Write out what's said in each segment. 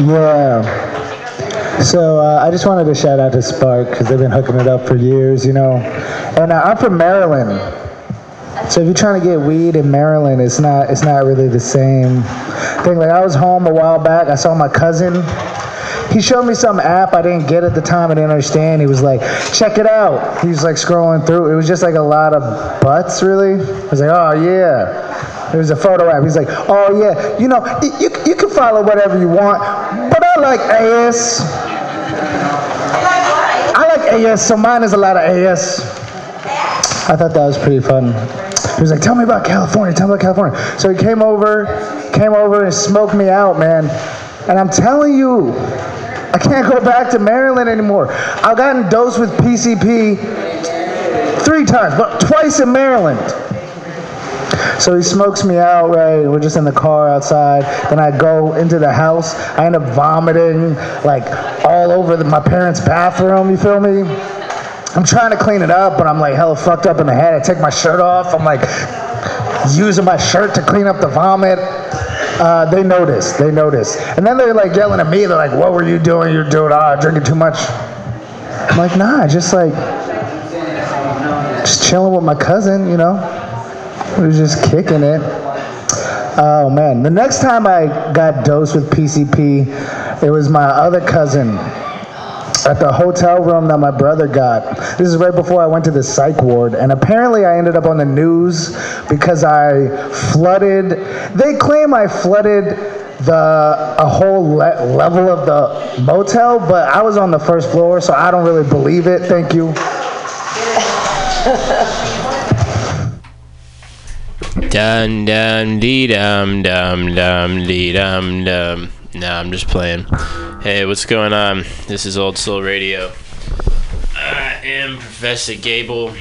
Yeah. So uh, I just wanted to shout out to Spark because they've been hooking it up for years, you know. And uh, I'm from Maryland. So if you're trying to get weed in Maryland, it's not it's not really the same thing. Like I was home a while back, I saw my cousin. He showed me some app I didn't get at the time. I didn't understand. He was like, "Check it out." He was like scrolling through. It was just like a lot of butts, really. I was like, "Oh yeah." It was a photo app. He's like, "Oh yeah, you know, you you can follow whatever you want, but I like AS. I like AS, so mine is a lot of AS." I thought that was pretty fun. He was like, "Tell me about California. Tell me about California." So he came over, came over and smoked me out, man. And I'm telling you, I can't go back to Maryland anymore. I've gotten dosed with PCP three times, but twice in Maryland. So he smokes me out, right? We're just in the car outside. Then I go into the house. I end up vomiting like all over the, my parents' bathroom. You feel me? I'm trying to clean it up, but I'm like hella fucked up in the head. I take my shirt off. I'm like using my shirt to clean up the vomit. Uh, they notice. They notice. And then they're like yelling at me. They're like, "What were you doing? You're doing ah, drinking too much." I'm like, "Nah, just like just chilling with my cousin, you know. We was just kicking it." Oh man, the next time I got dosed with PCP, it was my other cousin at the hotel room that my brother got. This is right before I went to the psych ward, and apparently I ended up on the news because I flooded. They claim I flooded the a whole le- level of the motel, but I was on the first floor, so I don't really believe it. Thank you. Dum dum dee dum dum dum dee dum dum. No, I'm just playing. Hey, what's going on? This is Old Soul Radio. I am Professor Gable,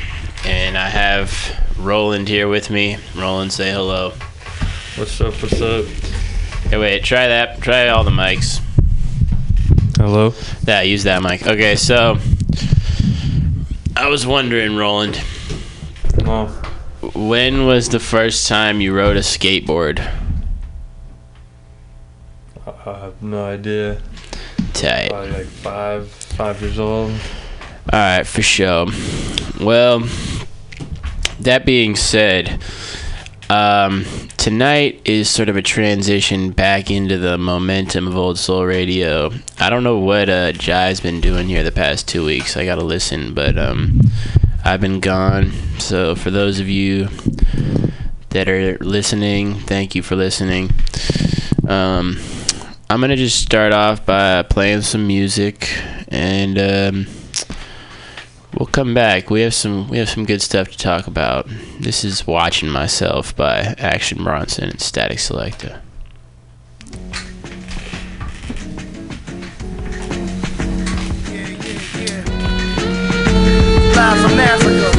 and I have Roland here with me. Roland, say hello. What's up? What's up? Hey, wait, try that. Try all the mics. Hello. Yeah, use that mic. Okay, so I was wondering, Roland, Oh, when was the first time you rode a skateboard? I have no idea. Tight. Probably like five, five years old. All right, for sure. Well, that being said, um, tonight is sort of a transition back into the momentum of Old Soul Radio. I don't know what uh, Jai's been doing here the past two weeks. I gotta listen, but um, I've been gone. So for those of you that are listening, thank you for listening. Um, I'm gonna just start off by playing some music and. Um, We'll come back. We have some we have some good stuff to talk about. This is Watching Myself by Action Bronson and Statik Selektah. Live Africa.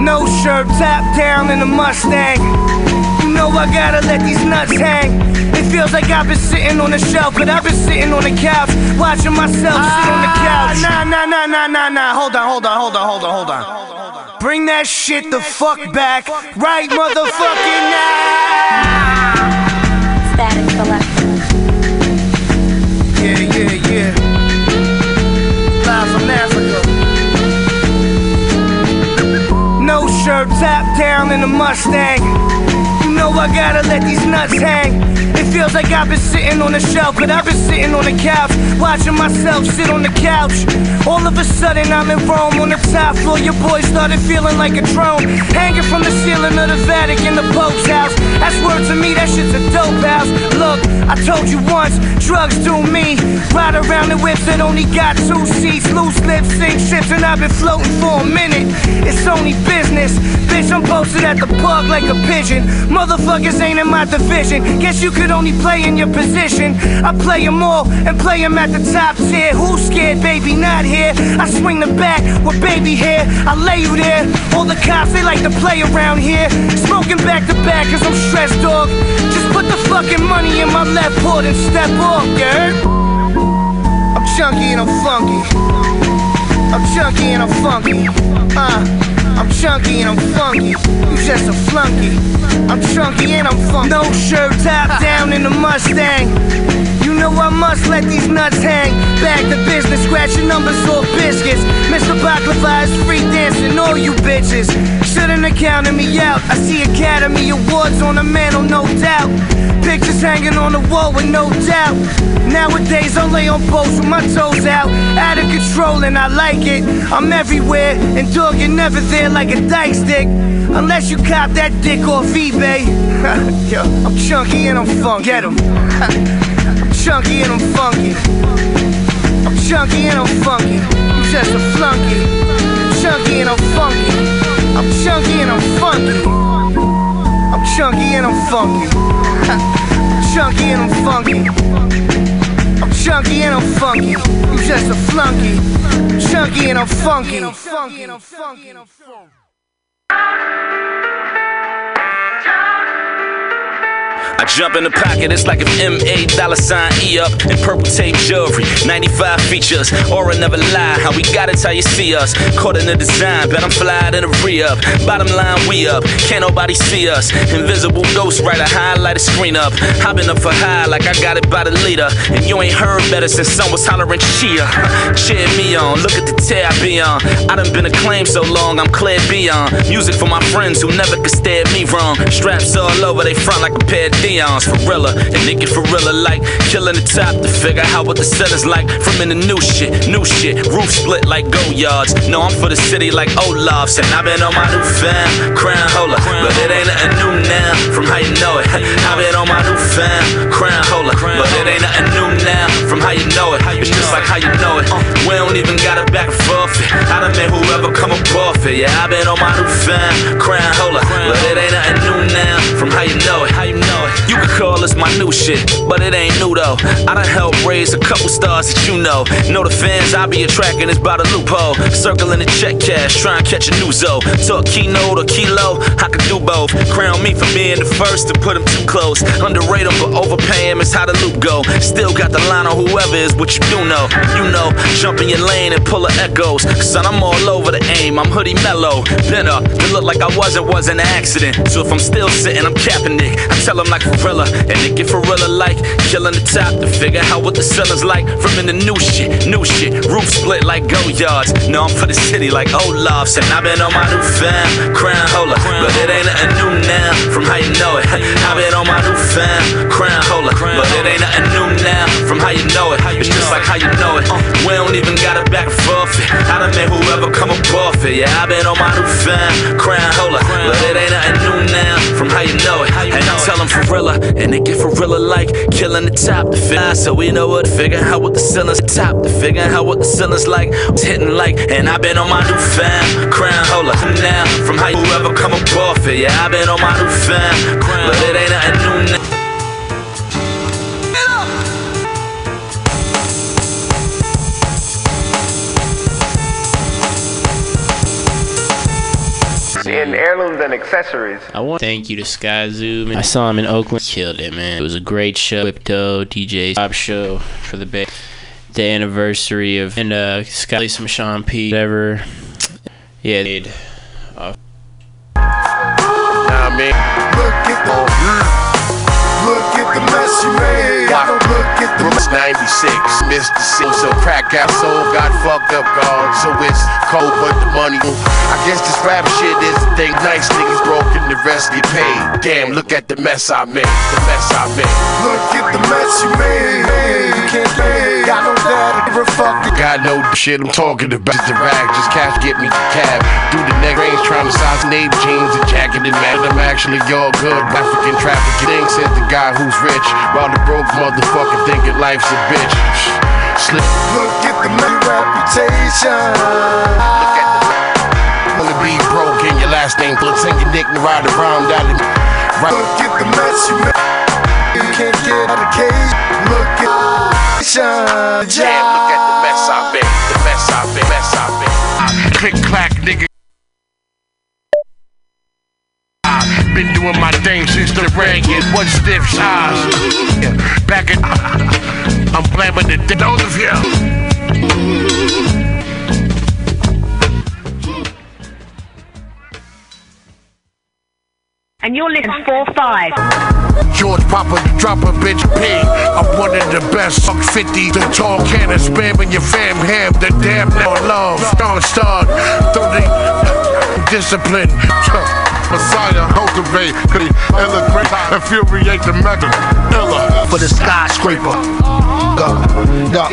No shirt, top down in a Mustang. You know I gotta let these nuts hang. It feels like I've been sitting on the shelf, but I've been sitting on the couch, watching myself sit on the ah, couch. Nah, nah, nah, nah, nah, nah. Hold on, hold on, hold on, hold on, hold on. Bring that shit the fuck back, right, motherfucking now. Static shirt, top down in a Mustang. Know I gotta let these nuts hang. It feels like I've been sitting on the shelf, but I've been sitting on the couch, watching myself sit on the couch. All of a sudden I'm in Rome on the top floor. Your boy started feeling like a drone, hanging from the ceiling of the Vatican, the Pope's house. That's word to me, that shit's a dope house. Look, I told you once, drugs do me. Ride around in whips that only got two seats, loose lips, sink ships, and I've been floating for a minute. It's only business, bitch. I'm posted at the park like a pigeon. Motherfuckers ain't in my division. Guess you could only play in your position. I play 'em all and play 'em at the top tier. Who's scared, baby? Not here. I swing the bat with baby hair. I lay you there. All the cops, they like to play around here. Smoking back to back, cause I'm stressed, dog. Just put the fucking money in my left port and step off, you? I'm chunky and I'm funky. I'm chunky and I'm funky. Uh. I'm chunky and I'm funky. You just a flunky. I'm chunky and I'm funky. No shirt, top down in the Mustang. You know I must let these nuts hang. Back to business, scratching numbers off biscuits. Mr. Baklava is free dancing, all you bitches. Shouldn't have counted me out. I see Academy Awards on the mantle, no doubt. Pictures hanging on the wall with no doubt. Nowadays I lay on posts with my toes out. Out of control and I like it. I'm everywhere and dog, you're never there like a dyke stick. Unless you cop that dick off eBay. Yo, I'm chunky and I'm funky. Get 'em. I'm chunky and I'm funky. I'm chunky and I'm funky. You just a flunky. Chunky and I'm funky. I'm chunky and I'm funky. I'm chunky and I'm funky. Chunky and I'm funky. I'm chunky and I'm funky. You just a flunky. Chunky and I'm funky. I jump in the pocket, it's like if M.A. dollar sign E up in purple tape jewelry. 95 features, aura never lie. How we got it, how you see us. Caught in the design, bet I'm fly in the re up. Bottom line, we up, can't nobody see us. Invisible ghost writer, highlight a screen up. Hopping up for high like I got it by the leader. And you ain't heard better since some was hollering cheer. Cheer me on, look at the tear I be on. I done been acclaimed so long, I'm clear beyond. Music for my friends who never could stare me wrong. Straps all over they front like a pair of Dion's for realer. And get for realer like killing the top to figure out what the ceiling's like. From in the new shit, new shit. Roof split like go yards. No, I'm for the city like Olaf's. And I've been on my new fam, crown holder. But it ain't nothing new now from how you know it. I've been on my new fam, crown holder. But it ain't nothing new now from how you know it. It's just like how you know it. We don't even got it back and forth. it. I done made whoever come off it. Yeah, I've been on my new fam, crown holder. But it ain't nothing new now from how you know it. How you know it. You can call this my new shit, but it ain't new though. I done helped raise a couple stars that you know. Know the fans I be attracting is by the loophole. Circling the check cash, try and catch a new zo. Talk keynote or kilo, I can do both. Crown me for being the first to put him too close. Underrate but overpay him is how the loop go. Still got the line on whoever is what you do know. You know, jump in your lane and pull the echoes. Son, I'm all over the aim, I'm hoodie mellow. Been up, it look like I wasn't, was an accident. So if I'm still sitting, I'm capping it. I tell him like Gorilla, and it get Gorilla like killing the top to figure out what the ceiling's like. From in the new shit, new shit, roof split like go yards. No, I'm for the city like Olaf's, and I've been on my new fam, crown holder. But it ain't nothing new now from how you know it. I've been on my new fam, crown holder. But it ain't nothing new now from how you know it. It's just like how you know it. We don't even got it back and forth. I done made whoever come off it. Yeah, I've been on my new fam, crown holder. But it ain't nothing new now from how you know it. And I tell them realer, and they get for realer like killing the top to figure. So we know what, the figure out what the ceiling's top to figure out what the ceiling's like. It's hitting like, and I've been on my new fam, crown holder. Now from how whoever come up off it. Yeah, I've been on my new fam, but it ain't nothing new now. In heirlooms and accessories. I want to thank you to Skyzoo. Man. I saw him in Oakland. Killed it, man. It was a great show. Whipto, DJ Top Show for the Bay. The anniversary of and uh Sky some Sean P. Whatever. Yeah, they'd uh, Nah, I mean, Look at the Look at the mess you made. At the 96, Mr. C. So crack out, soul got fucked up, God. So it's cold, but the money. I guess this rap shit is the thing. Nice niggas broke and the rest get paid. Damn, look at the mess I made. The mess I made. Look at the mess you made. You can't pay. Got no a fuck. Know the shit I'm talking about. Just the rag, just cash get me the cab. Do the neck range, trying to size name jeans and jacket and man. I'm actually all good. African trafficking thing said the guy who's rich. While the broke motherfucker thinking life's a bitch. Slip. Look at the money reputation. Look at the Wanna be broke and your last name Blitz and your nick and ride around out in right. Look at the mess you made. You can't get out of the cage. Look at the Damn, look at the mess I made. Mess I. Click clack, nigga. Been doing my thing since the reggae. One stiff size. Back in. I'm blaming the those of you. And you're listening 4-5. George Papa, drop a bitch P. I'm one of the best. Fuck 50, the tall can of spam in your fam ham. The damn now love. Strong star, 30 discipline. Messiah, cultivate, could illustrate, infuriate the mega. Illa. For the skyscraper. Go, go.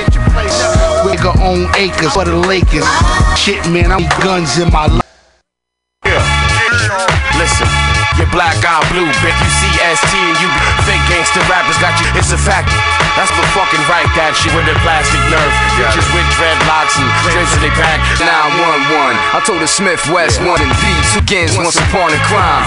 Nigga own acres for the Lakers. Shit, man, I'm guns in my life. Black eye blue, bet you see ST and you fake gangster rappers got you. It's a fact. That's the fucking right, that shit with the plastic nerve. Bitches with dreadlocks and strips in they back. 911. I told the Smith West one and B. Two games once upon a crime.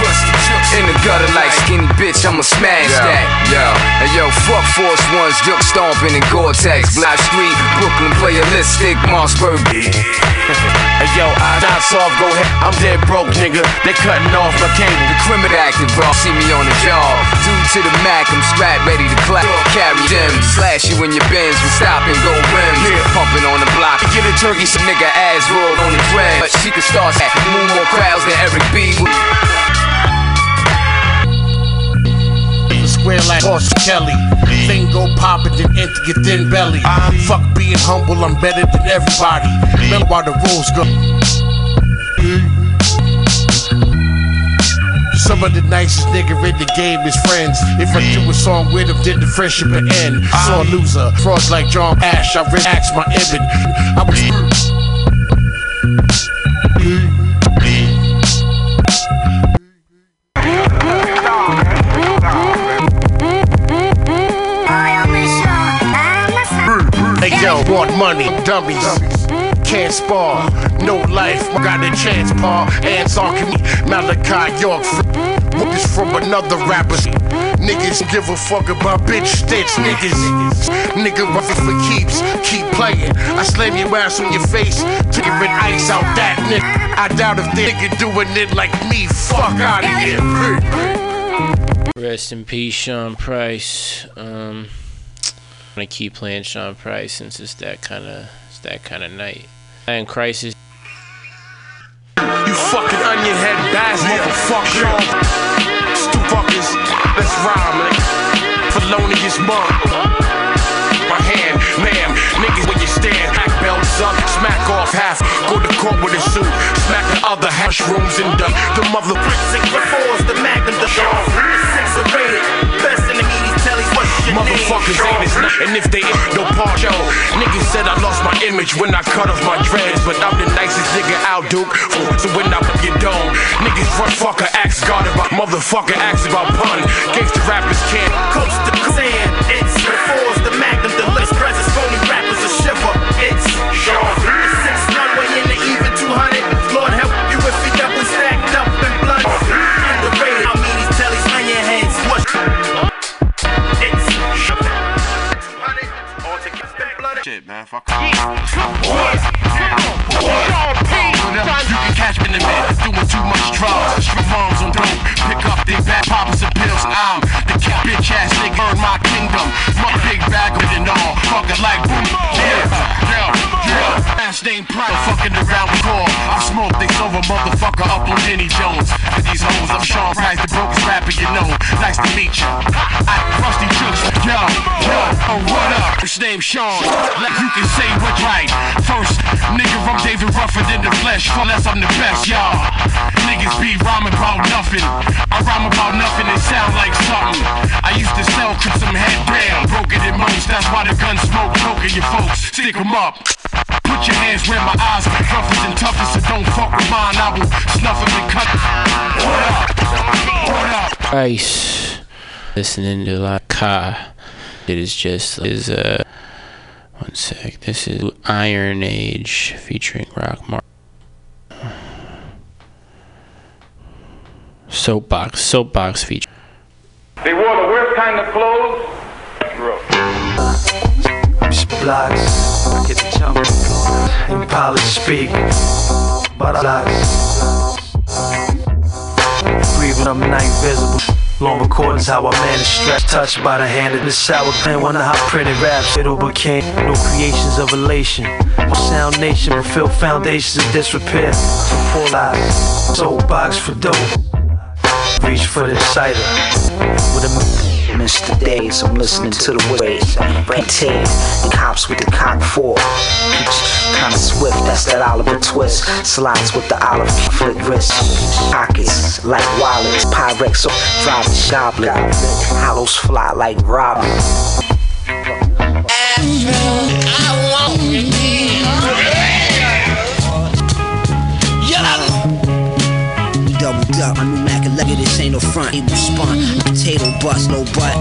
In the gutter like skinny bitch, I'ma smash that. Yo, and yo, fuck Force Ones, Juke Stomping and Gore-Tex. Black Street, Brooklyn player listic, Mossberg. Hey yo, I not soft, go ahead. I'm dead broke, nigga. They cutting off my cable. The criminal active, bro. See me on the job. Due to the Mac, I'm strapped, ready to clap. Carry them, slash you in your bins with stop and go rims. Pumping on the block. Get a turkey, some nigga ass rolled on the dread. But she could start that. Move more crowds than Eric B. Square like Horse Kelly. Thing go poppin', then enter your thin belly. Fuck being humble, I'm better than everybody. Remember why the rules go. Some of the nicest nigga in the game is friends. If I do a song with him, then the friendship will end. Saw a loser, frauds like John Ash. I relax my Ibn. I was. Hey yo, want money, dummies. Can't spar, no life, got a chance, Paul. Ants on me, Malachi York. Is from another rapper? Niggas give a fuck about bitch stitch, niggas. Nigga rough for keeps, keep playing. I slam your ass on your face, till you rid ice out that nigga. I doubt if they nigga doing it like me. Fuck out of here. Rest in peace, Sean Price. Um, I'm gonna keep playing Sean Price since it's that kind of it's that kind of night. And Crisis. You fucking onion head bass motherfucker. Let's rhyme, nigga. Felonious monk. Up, smack off half, go to court with a suit, smack the other hash rooms in the the mother six fours, the magnum, the Sean, six best in the meaties, tellies, what shit Motherfuckers ain't as n- and if they ain't no part, yo, niggas said I lost my image when I cut off my dreads, but I'm the nicest nigga out, Duke. So when I put your dome, niggas front fucker acts guarded by motherfucker acts about pun. Gangsta rappers can't coast the sand. It's the fours, Shit, man, fuck You can catch me in the mid, doing too much drugs. Your moms on dope, pick up they back poppers and pills. I'm the cat bitch ass nigga, earn my kingdom. My big bag of it all, fucking like boom. Yeah, yeah, yeah. Last name Pride, fucking around with core. I smoke things over, motherfucker, up on Jenny Jones. For these hoes, I'm Sean Price, the brokest rapper you know. Nice to meet you. I Rusty Jukes, yo, yo, oh what up? His name Sean. Like you can say what's right. First, nigga, I'm David Ruffin in the flesh. Unless I'm the best, y'all. Niggas be rhyming about nothing. I rhyme about nothing, it sound like something. I used to sell some head down, broke it in most. That's why the gun smoke, choking your folks. Stick 'em up. Put your hands where my eyes are roughest and toughest, so don't fuck with mine. I will snuff 'em and cut. What up? What up? Price. Listening to La Ka. It is just is uh one sec. This is Iron Age featuring Rock Mark. Soapbox. Soapbox feature. They wore the worst kind of clothes. Blocks, get the jump. Impala speak, but I Breathing, I'm night visible. Long recordings, how I manage stress. Touched by the hand of the sour man. Wonder how printed raps it all became. No creations of elation. No sound nation, feel foundations of disrepair. So full eyes, box for dope. Reach for the cider. With a Mr. Days, I'm listening to the waves. Painted, the cops with the cock four. Kinda swift, that's that Oliver twist. Slides with the olive flick wrist. Pockets like wallets. Pyrex, drop goblet. Hollows fly like robin. I want Doubled up. 11, this ain't no front. Able spun, potato bust, no butt.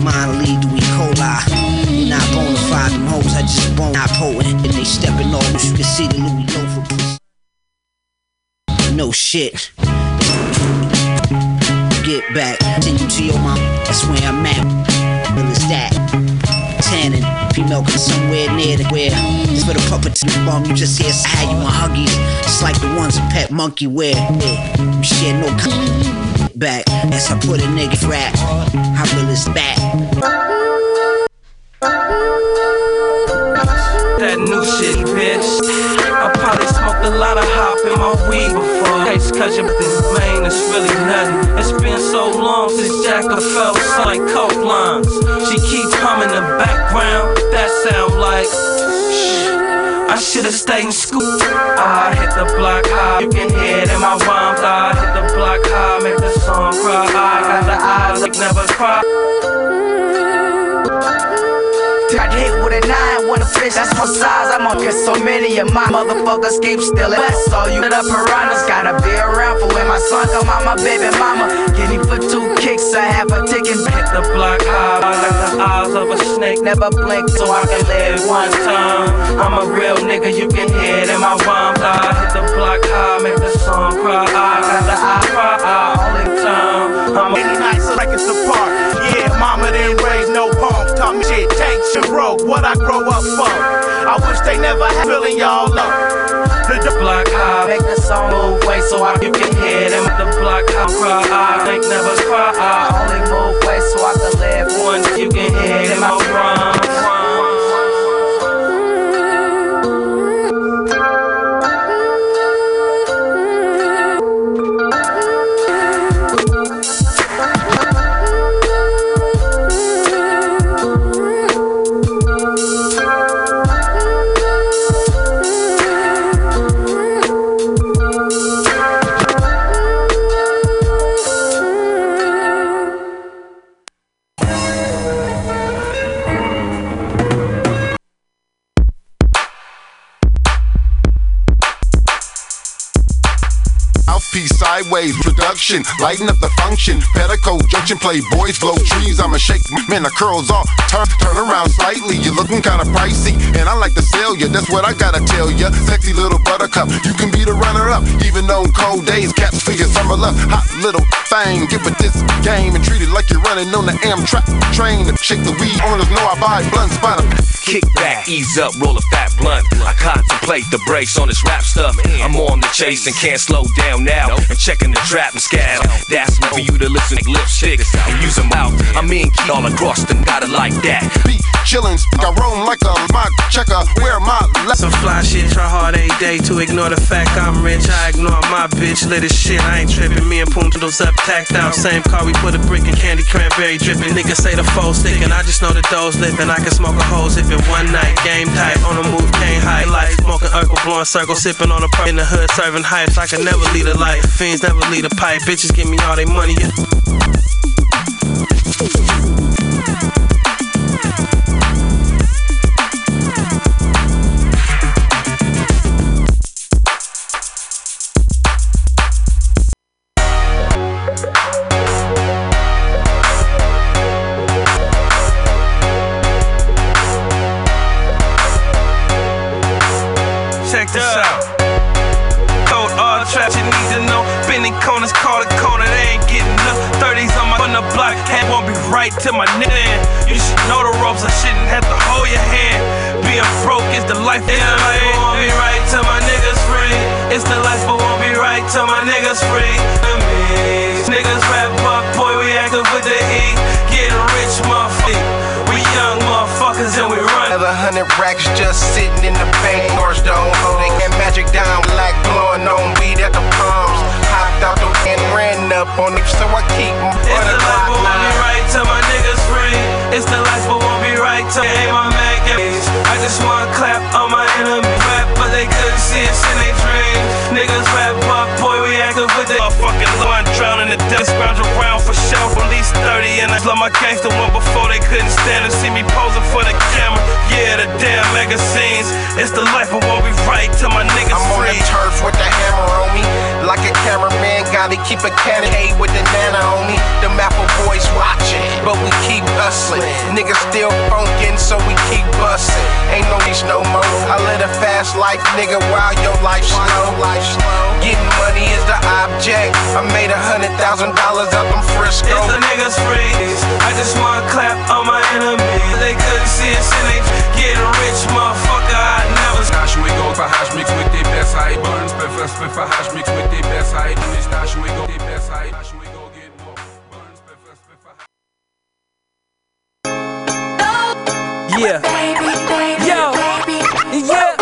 Mine lead to E. coli. Not bona fide, them hoes I just bone. Not potent, if they stepping off, you can see the Louis Loafer. No shit. Get back, continue to your mom. That's where I'm at. Real as that. Tanning, female come somewhere near the where. It's for the puppet bomb. You just hear I had you on huggies. It's like the ones a pet monkey wear. You share no con- back. As I put a nigga rap. How real is that? That new shit, bitch. I probably a lot of hop in my weed before. Case cause you man, it's really nothing. It's been so long since Jacka felt like coke lines. She keep humming the background. That sound like. Shh. I should've stayed in school. I hit the block high. You can hear it in my rhymes. I hit the block high, make the song cry. I got the eyes like never cry. Got hit with a nine, one a fish, that's my size. I'm on so many of my motherfuckers keep stealing. That's all you the piranhas gotta be around for when my son come out, my baby mama. Me for two kicks, I have a ticket. Hit the block high, I got the eyes of a snake. Never blink so I can live one time. I'm a real nigga, you can hear it in my rhymes. I hit the block high, make the song cry. I got the eye cry all the time. I'm a nights like it's a park. Yeah, mama didn't raise no punks. Taught me shit, take shit broke. What I grow up for. I wish they never had feeling y'all up. The, the block high, make the song move way so I you can hear them. The block high cry, I think never cry. I only move way so I lighten up the function. Petticoat junction, play boys, blow trees. I'ma shake, man, the curls off. Turn, turn around slightly, you're looking kinda pricey. And I like to sell you, that's what I gotta tell you. Sexy little buttercup, you can be the runner up. Even on cold days, for your summer love. Hot little thing, get with this game and treat it like you're running on the Amtrak train. Shake the weed, owners know I buy blunts by Kick back, ease up, roll a fat blunt. I contemplate the brakes on this rap stuff. I'm on the chase and can't slow down now. And checking the trap and scab. That's not for you to listen to lipstick and use them out. I mean, key all across the got it like that. Be chillin', I roam like a mock checker. Where my left? Some fly shit, try hard every day to ignore the fact I'm rich. I ignore my bitch, lit as shit. I ain't tripping. Me and Puntos up, tacked out. Same car, we put a brick in candy cranberry dripping. Niggas say the foe sticking. I just know the dough's living. I can smoke a hose if it one night. Game type on the move, can't hide life. Smoking Urkel, blowing circle, sipping on a perk in the hood, serving hypes. I can never lead a life. Fiends never lead a pipe. Bitches give me all they money. Yeah. Gangster one before they couldn't stand to see me posing for the camera. Yeah, the damn magazines. It's the life of what we write till my niggas I'm on the free. turf with gotta keep a cannon with the nana on me. The Apple boys watching, but we keep hustling. Niggas still funkin', so we keep bustin'. Ain't no reach no more. I live a fast life, nigga, while your life slow. Life slow. Getting money is the object. I made a hundred thousand dollars up in Frisco. It's the niggas freeze. I just wanna clap on my enemies. They couldn't see us and they getting rich, motherfucker. I never. Station we go for hash mix with the best high buns. Prefer split for hash mix with the best high. This station we go the best high. Station we go get more buns. Prefer split for hash. Yeah. Yo. Yeah.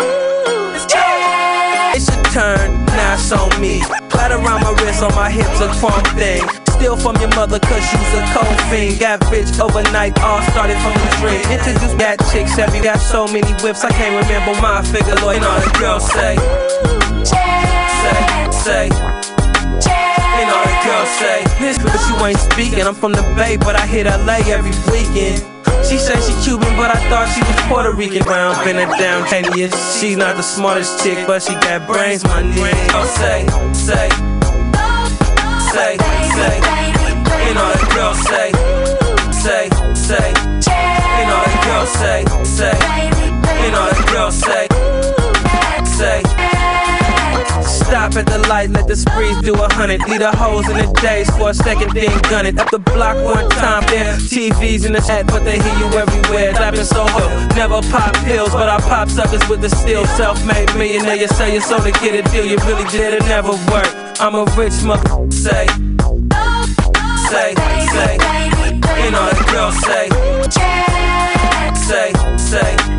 It's a turn, now it's on me. Plait around my wrist, on my hips, a chrome thing. Steal from your mother, cause you's a cold fiend. Got bitch overnight, all started from the dream. Introduce that chick, Chevy, got so many whips, I can't remember my figure. Lord, and all the girls say, say, say. And all the girls say, this but you ain't speaking. I'm from the Bay, but I hit LA every weekend. She said she Cuban, but I thought she was Puerto Rican. Brown, been it down 10 years. She's not the smartest chick, but she got brains, my nigga. Oh, say, say, say, say. And all the girls say, say, say. And all the girls say, say. And all the girls say, say. Stop at the light, let the sprees do a hundred. Leave the hoes in the days for a second, then gun it. Up the block one time, there TVs in the chat, but they hear you everywhere. Rapping so ho, never pop pills, but I pop suckers with the steel. Self-made millionaire, you sell your soul to get a deal. You really did it, never work. I'm a rich mother, say, say, say. And all the girls say, say, say.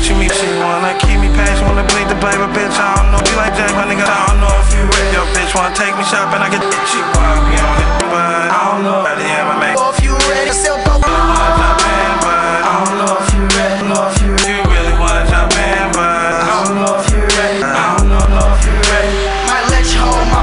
Just might let you meet she wanna keep me patient, wanna bleed the baby bitch. I don't know, be like Jack, my nigga. I don't know if you ready. Your bitch wanna take me shopping, I get she wanna be on it, but I don't know. At the end, I If you ready, still go. wanna jump in, but I don't know if you ready. Know if you really wanna jump in, but I don't know if you ready. I don't know, know if you ready. Might let you hold my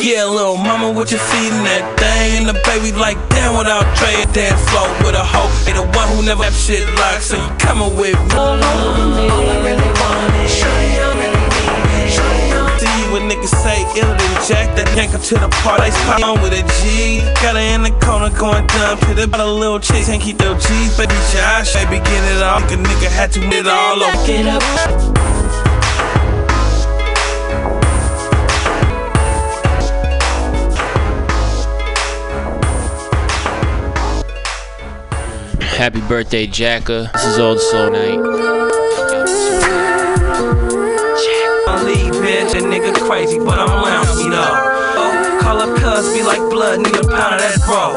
Yeah, little mama, what you feeding that thing? And the baby like without Trey dance flow with a hoe. They the one who never have shit locked, so you coming with me. All I really want is See what niggas say iller than Jack that yank to the party. Pop on with a G. Got her in the corner going dumb to the a little chick. Can't keep those G's, baby Josh. Baby, get it all. A nigga had to get it all over. Get up. Happy birthday, Jacka. This is Old Soul Night. I leave, bitch, a nigga crazy, but I'm loungy though. Oh, call up cuz, be like blood, need a pound of that bro.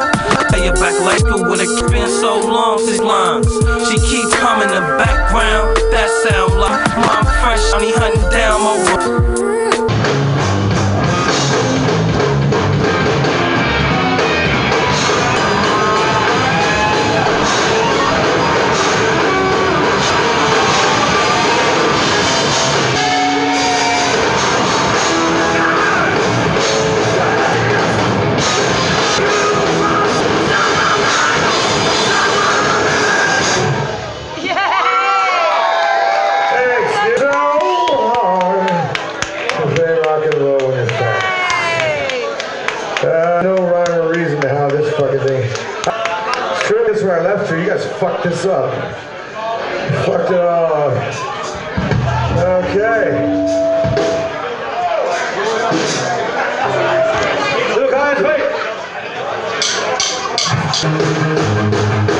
Lay your back like school with a been so long since lines. She keep humming the background, that sound like mom fresh, honey hunting down my fucked this up. Fucked it all up. Okay. Look, guys, wait.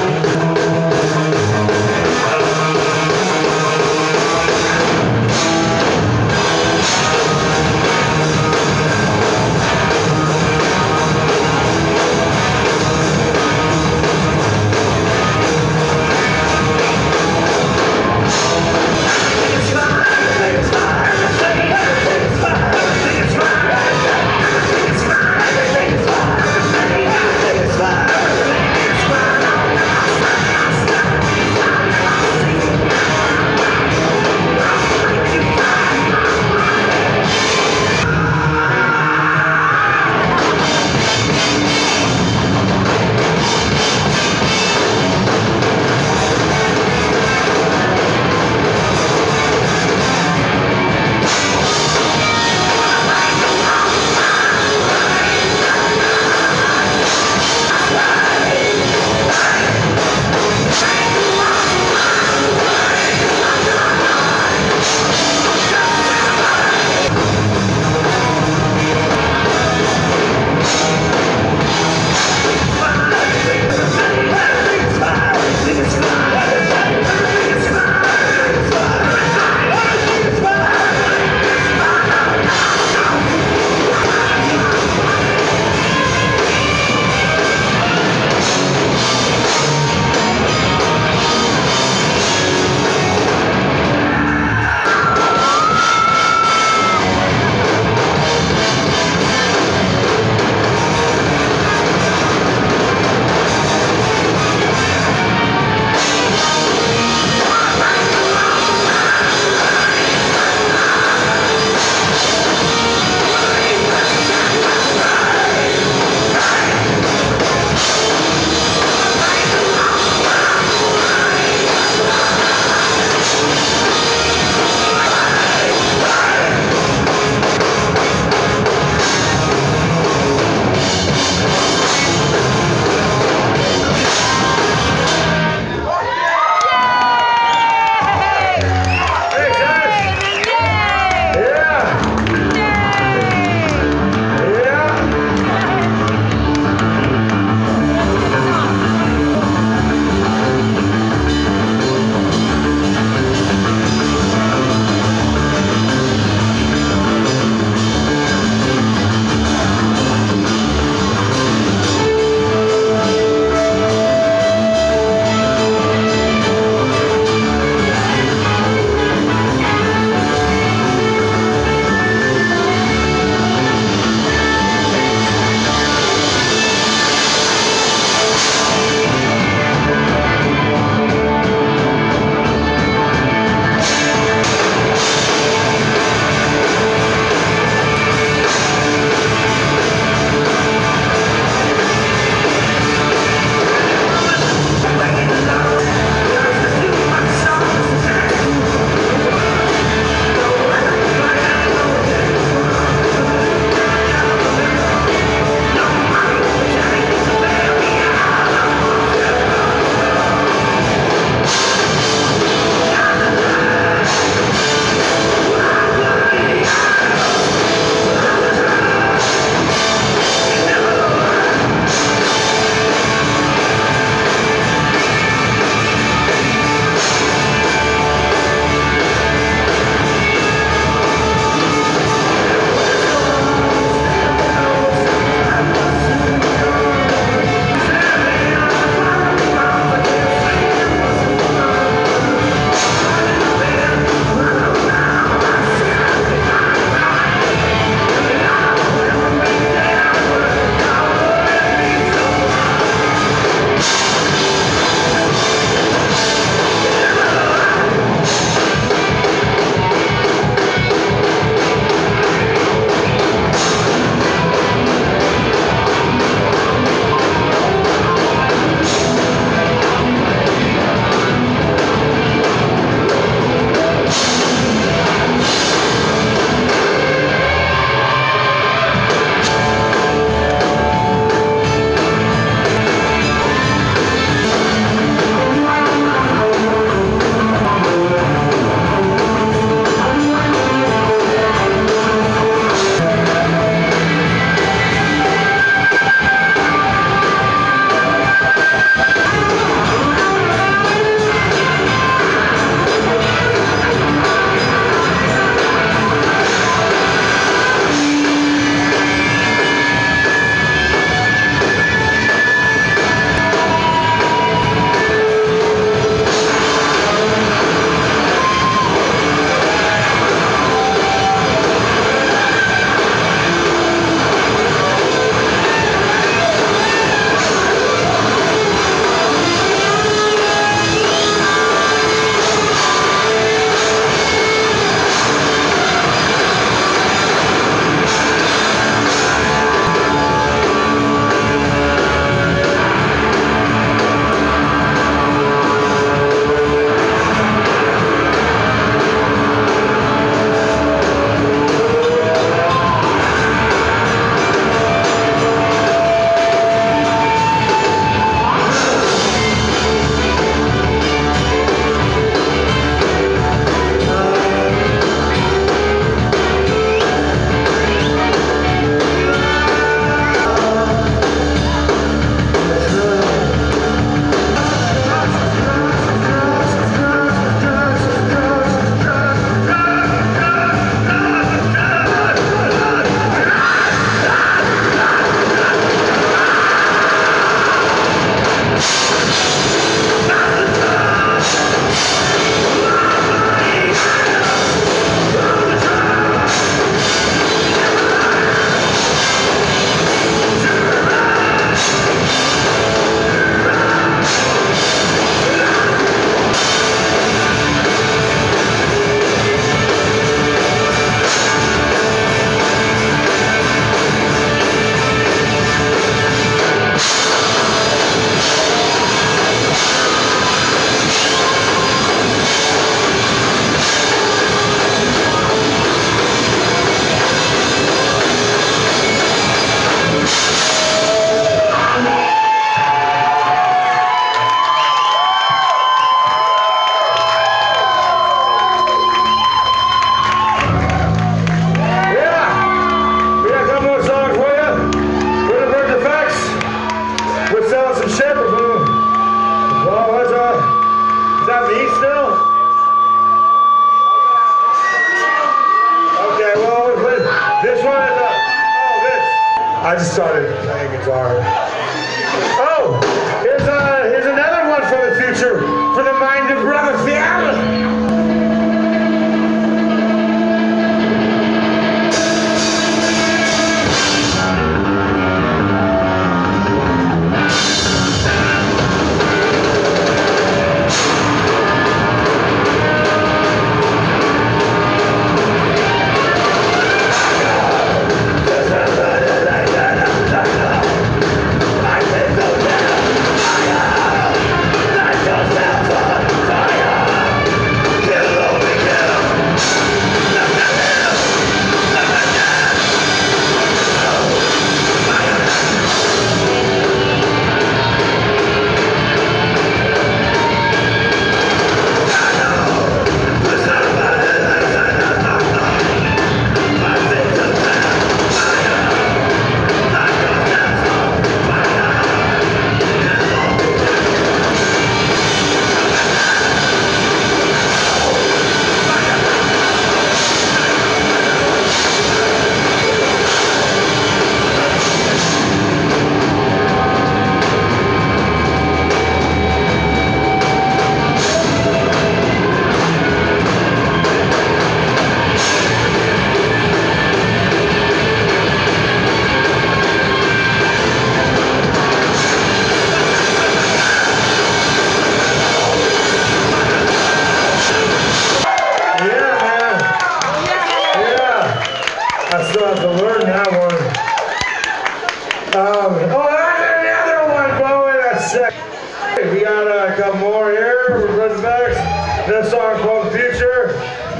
This song called Future.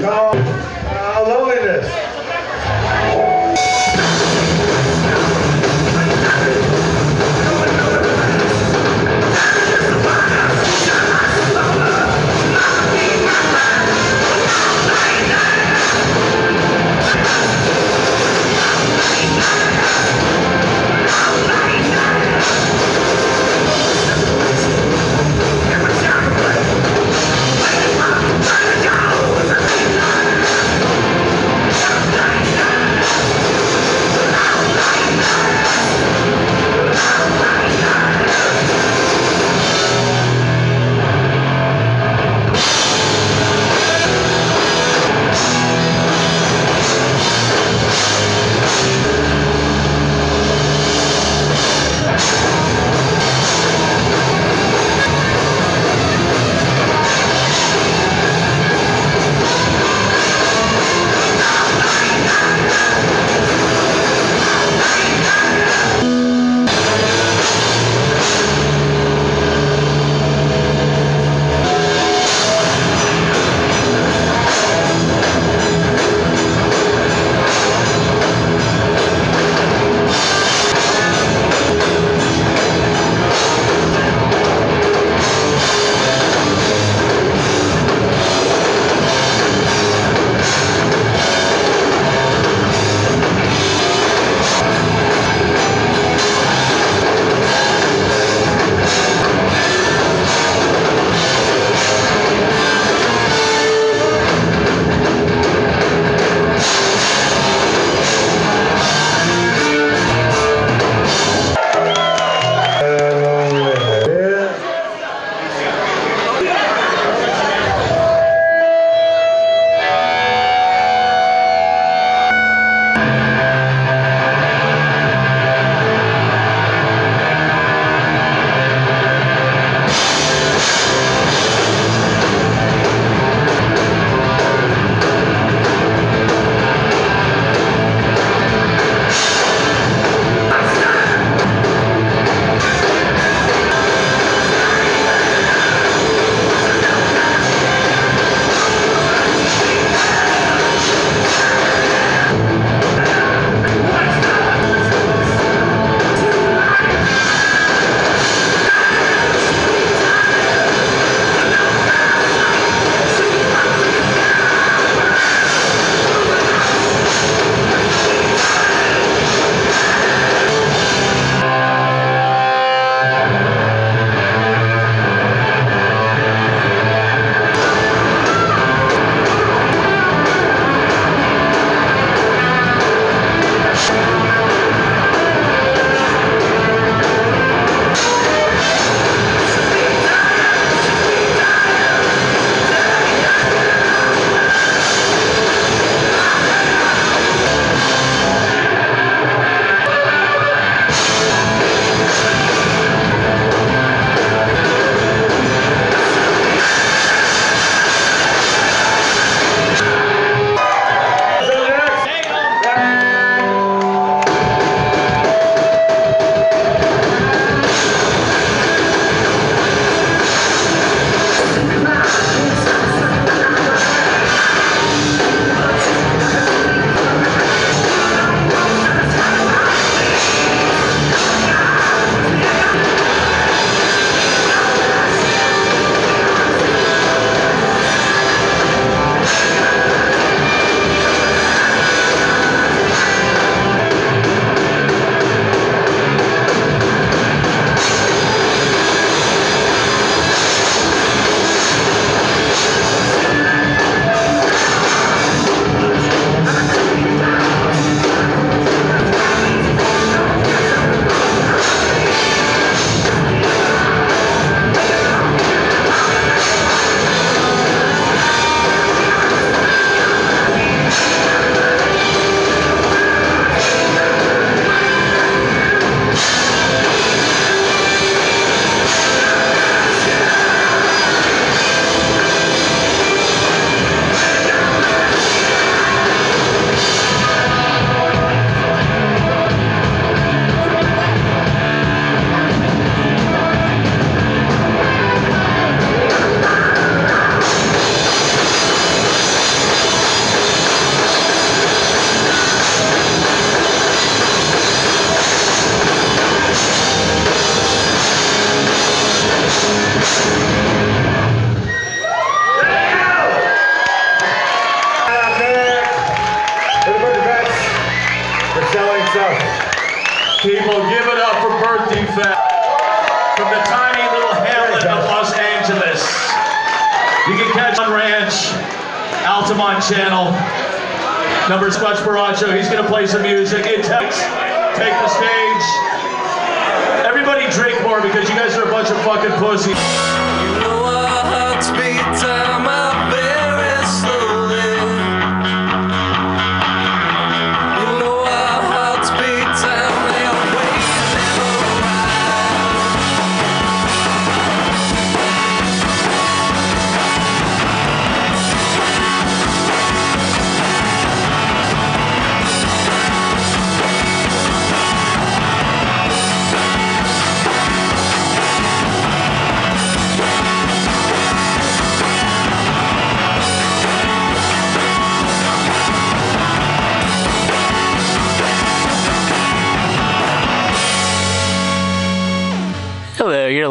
Called uh, Loneliness.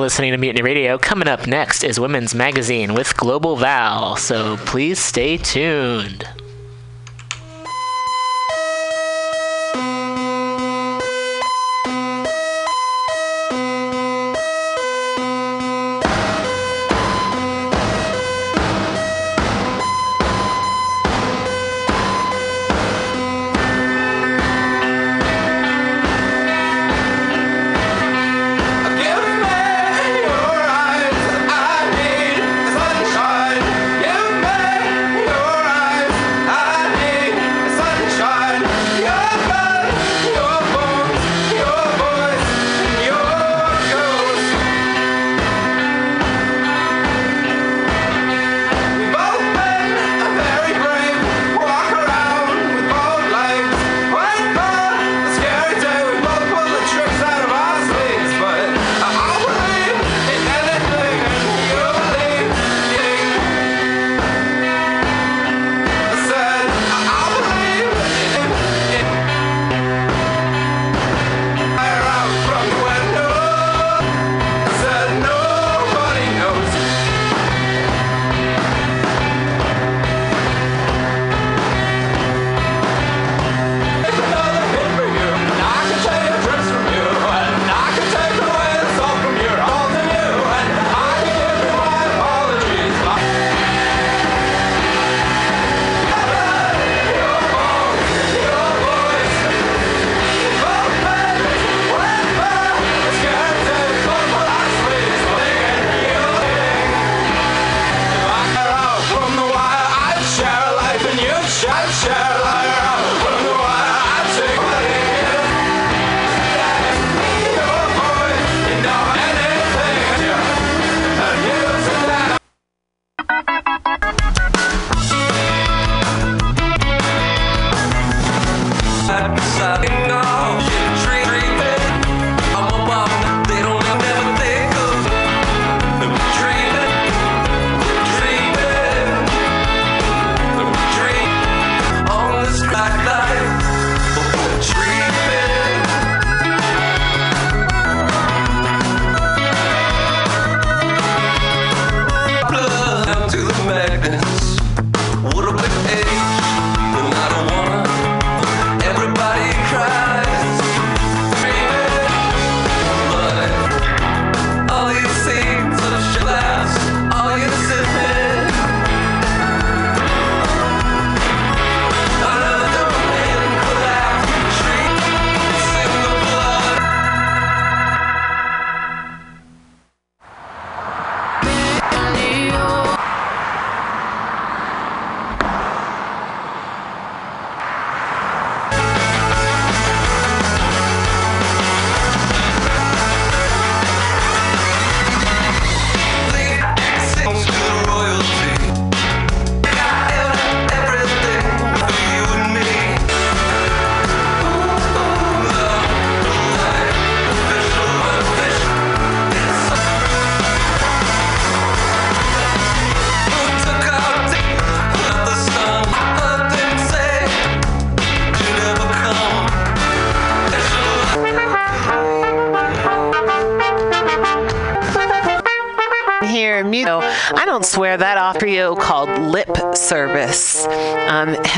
listening to Mutiny Radio. Coming up next is Women's Magazine with Global Val, so please stay tuned.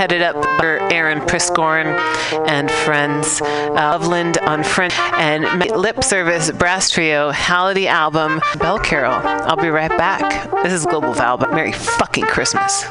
Headed up by Aaron Priscorn and friends, uh, Loveland on French, and Lip Service brass trio, Halliday album, Bell Carol. I'll be right back. This is Global Val, but Merry fucking Christmas.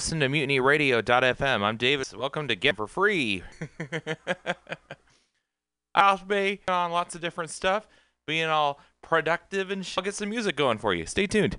Listening to MutinyRadio.fm. I'm Davis. Welcome to Get for Free. I'll be on lots of different stuff, being all productive and sh- I'll get some music going for you. Stay tuned.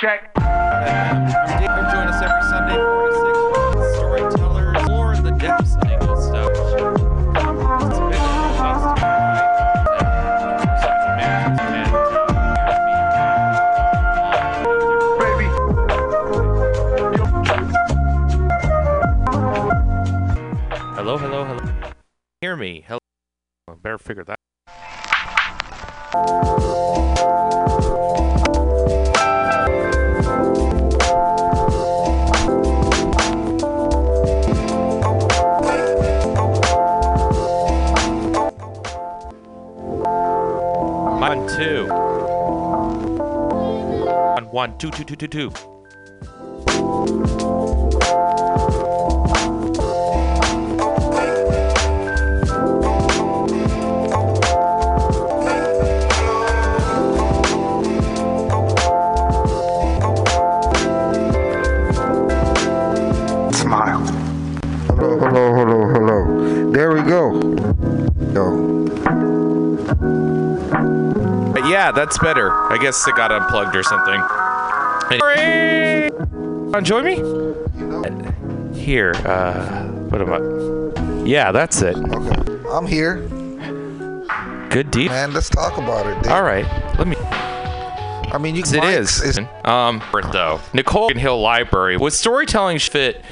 Check. I'm Dave. Come join us every Sunday, 4 to 6, storytellers or in the depths of legal stuff. It's a bit of a cost, Hello, hello, hello. Hear me. Hello. I better figure that. One, One, one, two, two, two, two, two. Smile. Hello, hello, hello, hello. There we go. Yo. But yeah, that's better. I guess it got unplugged or something. Join me? Here, uh, what am I? Yeah, that's it. Okay. I'm here. Good deal. Man, let's talk about it. Dude. All right, let me. I mean, you It is. Um, though Nicole Hill Library with storytelling fit